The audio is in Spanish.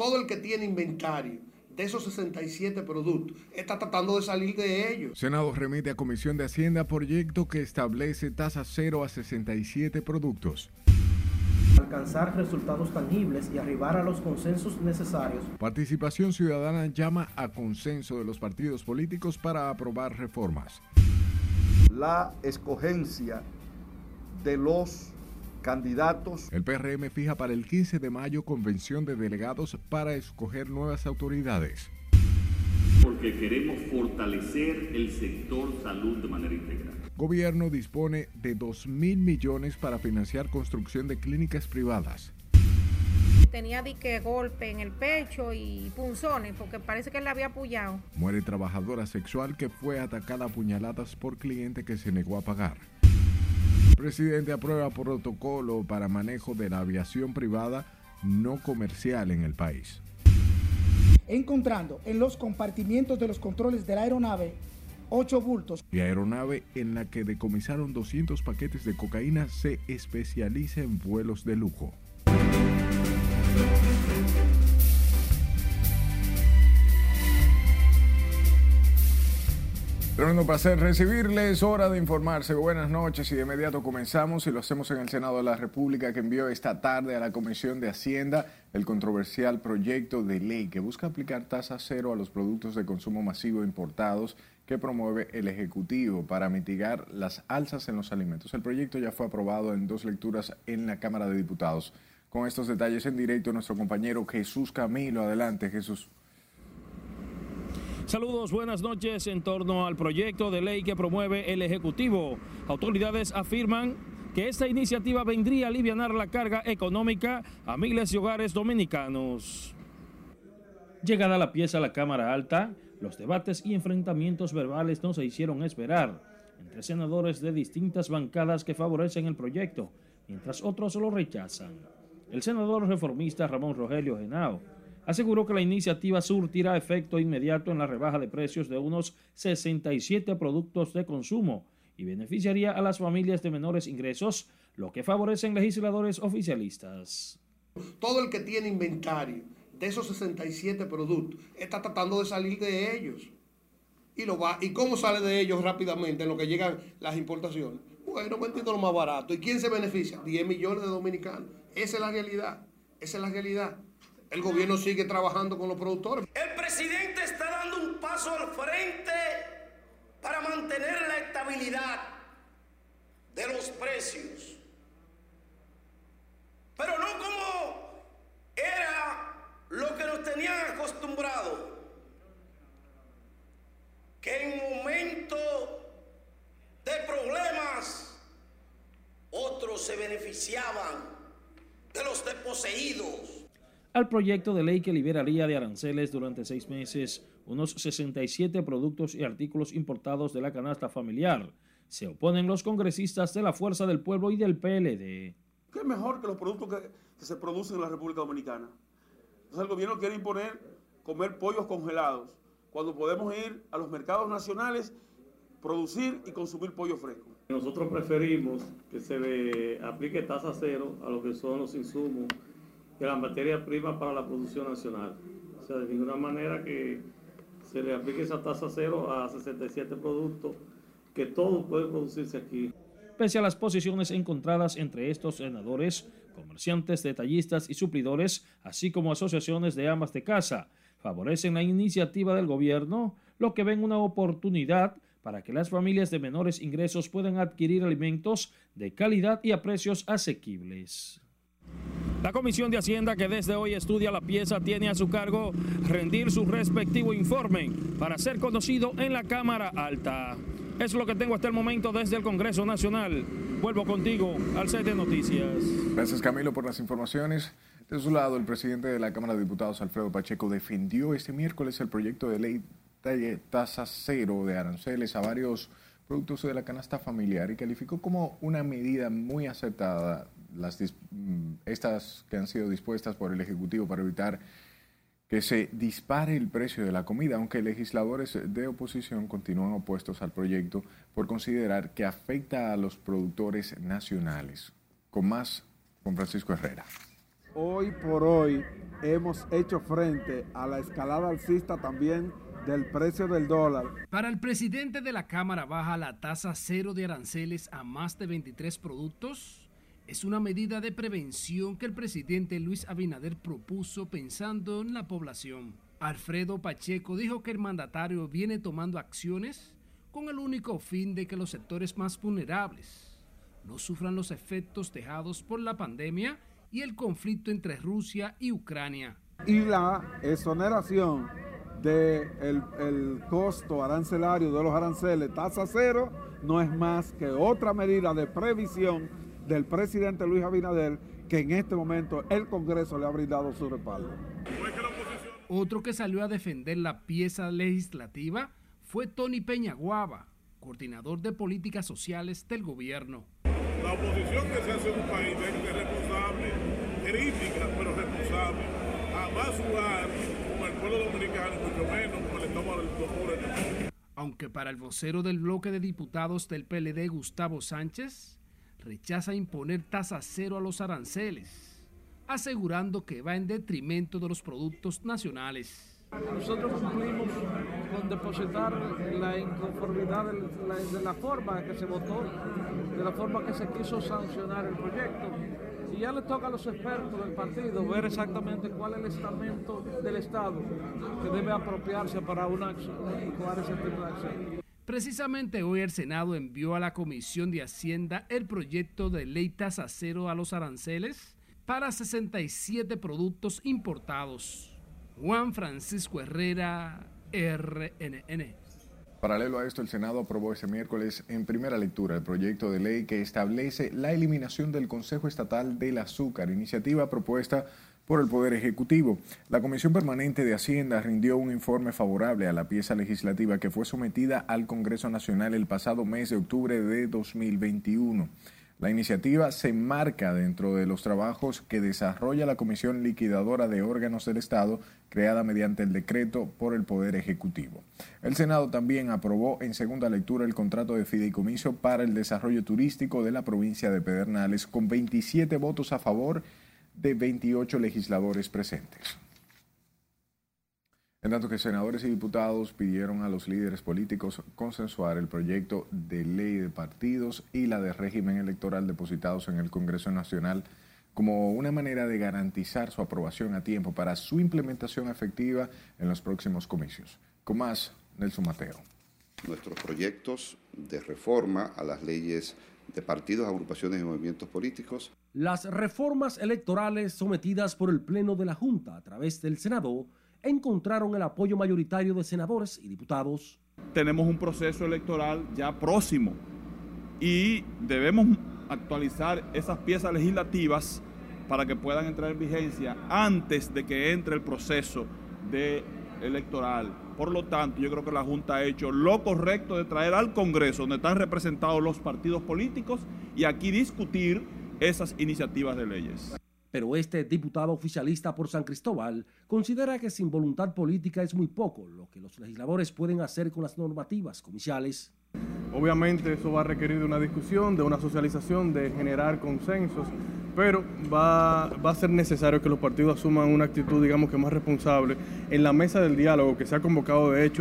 todo el que tiene inventario de esos 67 productos está tratando de salir de ellos. Senado remite a Comisión de Hacienda proyecto que establece tasa cero a 67 productos alcanzar resultados tangibles y arribar a los consensos necesarios. Participación Ciudadana llama a consenso de los partidos políticos para aprobar reformas. La escogencia de los candidatos. El PRM fija para el 15 de mayo convención de delegados para escoger nuevas autoridades. Porque queremos fortalecer el sector salud de manera integral. Gobierno dispone de 2 mil millones para financiar construcción de clínicas privadas. Tenía dique golpe en el pecho y punzones porque parece que él le había apoyado. Muere trabajadora sexual que fue atacada a puñaladas por cliente que se negó a pagar. Presidente aprueba protocolo para manejo de la aviación privada no comercial en el país. Encontrando en los compartimientos de los controles de la aeronave ocho bultos. La aeronave en la que decomisaron 200 paquetes de cocaína se especializa en vuelos de lujo. Tremendo placer recibirles, hora de informarse. Buenas noches y de inmediato comenzamos y lo hacemos en el Senado de la República que envió esta tarde a la Comisión de Hacienda el controversial proyecto de ley que busca aplicar tasa cero a los productos de consumo masivo importados que promueve el Ejecutivo para mitigar las alzas en los alimentos. El proyecto ya fue aprobado en dos lecturas en la Cámara de Diputados. Con estos detalles en directo, nuestro compañero Jesús Camilo. Adelante, Jesús. Saludos, buenas noches. En torno al proyecto de ley que promueve el Ejecutivo, autoridades afirman que esta iniciativa vendría a aliviar la carga económica a miles de hogares dominicanos. Llegada la pieza a la Cámara Alta, los debates y enfrentamientos verbales no se hicieron esperar entre senadores de distintas bancadas que favorecen el proyecto, mientras otros lo rechazan. El senador reformista Ramón Rogelio Genao aseguró que la iniciativa surtirá efecto inmediato en la rebaja de precios de unos 67 productos de consumo y beneficiaría a las familias de menores ingresos, lo que favorecen legisladores oficialistas. Todo el que tiene inventario de esos 67 productos, está tratando de salir de ellos. Y, lo va, ¿Y cómo sale de ellos rápidamente en lo que llegan las importaciones? Bueno, vendiendo lo más barato. ¿Y quién se beneficia? 10 millones de dominicanos. Esa es la realidad. Esa es la realidad. El gobierno sigue trabajando con los productores. El presidente está dando un paso al frente para mantener la estabilidad de los precios. Pero no como era lo que nos tenían acostumbrado, que en momento de problemas otros se beneficiaban de los desposeídos. Al proyecto de ley que liberaría de aranceles durante seis meses unos 67 productos y artículos importados de la canasta familiar. Se oponen los congresistas de la Fuerza del Pueblo y del PLD. ¿Qué mejor que los productos que, que se producen en la República Dominicana? Entonces el gobierno quiere imponer comer pollos congelados, cuando podemos ir a los mercados nacionales, producir y consumir pollo fresco. Nosotros preferimos que se le aplique tasa cero a lo que son los insumos de la materia prima para la producción nacional. O sea, de ninguna manera que se le aplique esa tasa cero a 67 productos, que todos pueden producirse aquí. Pese a las posiciones encontradas entre estos senadores, comerciantes, detallistas y suplidores, así como asociaciones de amas de casa, favorecen la iniciativa del gobierno, lo que ven una oportunidad para que las familias de menores ingresos puedan adquirir alimentos de calidad y a precios asequibles. La Comisión de Hacienda que desde hoy estudia la pieza tiene a su cargo rendir su respectivo informe para ser conocido en la Cámara Alta. Es lo que tengo hasta el momento desde el Congreso Nacional. Vuelvo contigo al set de noticias. Gracias Camilo por las informaciones. De su lado, el presidente de la Cámara de Diputados, Alfredo Pacheco, defendió este miércoles el proyecto de ley de tasa cero de aranceles a varios productos de la canasta familiar y calificó como una medida muy acertada las, mm, estas que han sido dispuestas por el Ejecutivo para evitar que se dispare el precio de la comida, aunque legisladores de oposición continúan opuestos al proyecto por considerar que afecta a los productores nacionales. Con más, con Francisco Herrera. hoy por hoy hemos hecho frente a la escalada alcista también del precio del dólar. Para el presidente de la Cámara Baja, la tasa cero de aranceles a más de 23 productos es una medida de prevención que el presidente Luis Abinader propuso pensando en la población. Alfredo Pacheco dijo que el mandatario viene tomando acciones con el único fin de que los sectores más vulnerables no sufran los efectos dejados por la pandemia y el conflicto entre Rusia y Ucrania. Y la exoneración del el costo arancelario de los aranceles tasa cero no es más que otra medida de previsión del presidente Luis Abinader que en este momento el Congreso le ha brindado su respaldo. Otro que salió a defender la pieza legislativa fue Tony Peñaguaba, coordinador de políticas sociales del gobierno. La oposición que se hace en un país es que responsable, crítica, pero responsable. Jamás jugar con el pueblo dominicano, mucho menos con el estómago del. Aunque para el vocero del bloque de diputados del PLD, Gustavo Sánchez, rechaza imponer tasa cero a los aranceles, asegurando que va en detrimento de los productos nacionales. Nosotros cumplimos con depositar la inconformidad de la, de la, forma que se votó, de la forma que se quiso sancionar el proyecto. Y ya le toca a los expertos del partido ver exactamente cuál es el estamento del Estado que debe apropiarse para una para ese tipo de acción. Precisamente hoy el Senado envió a la Comisión de Hacienda el proyecto de ley tasa cero a los aranceles para 67 productos importados. Juan Francisco Herrera, RNN. Paralelo a esto, el Senado aprobó este miércoles en primera lectura el proyecto de ley que establece la eliminación del Consejo Estatal del Azúcar, iniciativa propuesta por el Poder Ejecutivo. La Comisión Permanente de Hacienda rindió un informe favorable a la pieza legislativa que fue sometida al Congreso Nacional el pasado mes de octubre de 2021. La iniciativa se enmarca dentro de los trabajos que desarrolla la Comisión Liquidadora de Órganos del Estado, creada mediante el decreto por el Poder Ejecutivo. El Senado también aprobó en segunda lectura el contrato de fideicomiso para el desarrollo turístico de la provincia de Pedernales, con 27 votos a favor de 28 legisladores presentes. En tanto que senadores y diputados pidieron a los líderes políticos consensuar el proyecto de ley de partidos y la de régimen electoral depositados en el Congreso Nacional como una manera de garantizar su aprobación a tiempo para su implementación efectiva en los próximos comicios. Con más, Nelson Mateo. Nuestros proyectos de reforma a las leyes de partidos, agrupaciones y movimientos políticos. Las reformas electorales sometidas por el Pleno de la Junta a través del Senado encontraron el apoyo mayoritario de senadores y diputados. Tenemos un proceso electoral ya próximo y debemos actualizar esas piezas legislativas para que puedan entrar en vigencia antes de que entre el proceso de electoral. Por lo tanto, yo creo que la Junta ha hecho lo correcto de traer al Congreso, donde están representados los partidos políticos, y aquí discutir esas iniciativas de leyes. Pero este diputado oficialista por San Cristóbal considera que sin voluntad política es muy poco lo que los legisladores pueden hacer con las normativas comiciales. Obviamente eso va a requerir de una discusión, de una socialización, de generar consensos, pero va, a ser necesario que los partidos asuman una actitud, digamos que más responsable en la mesa del diálogo que se ha convocado de hecho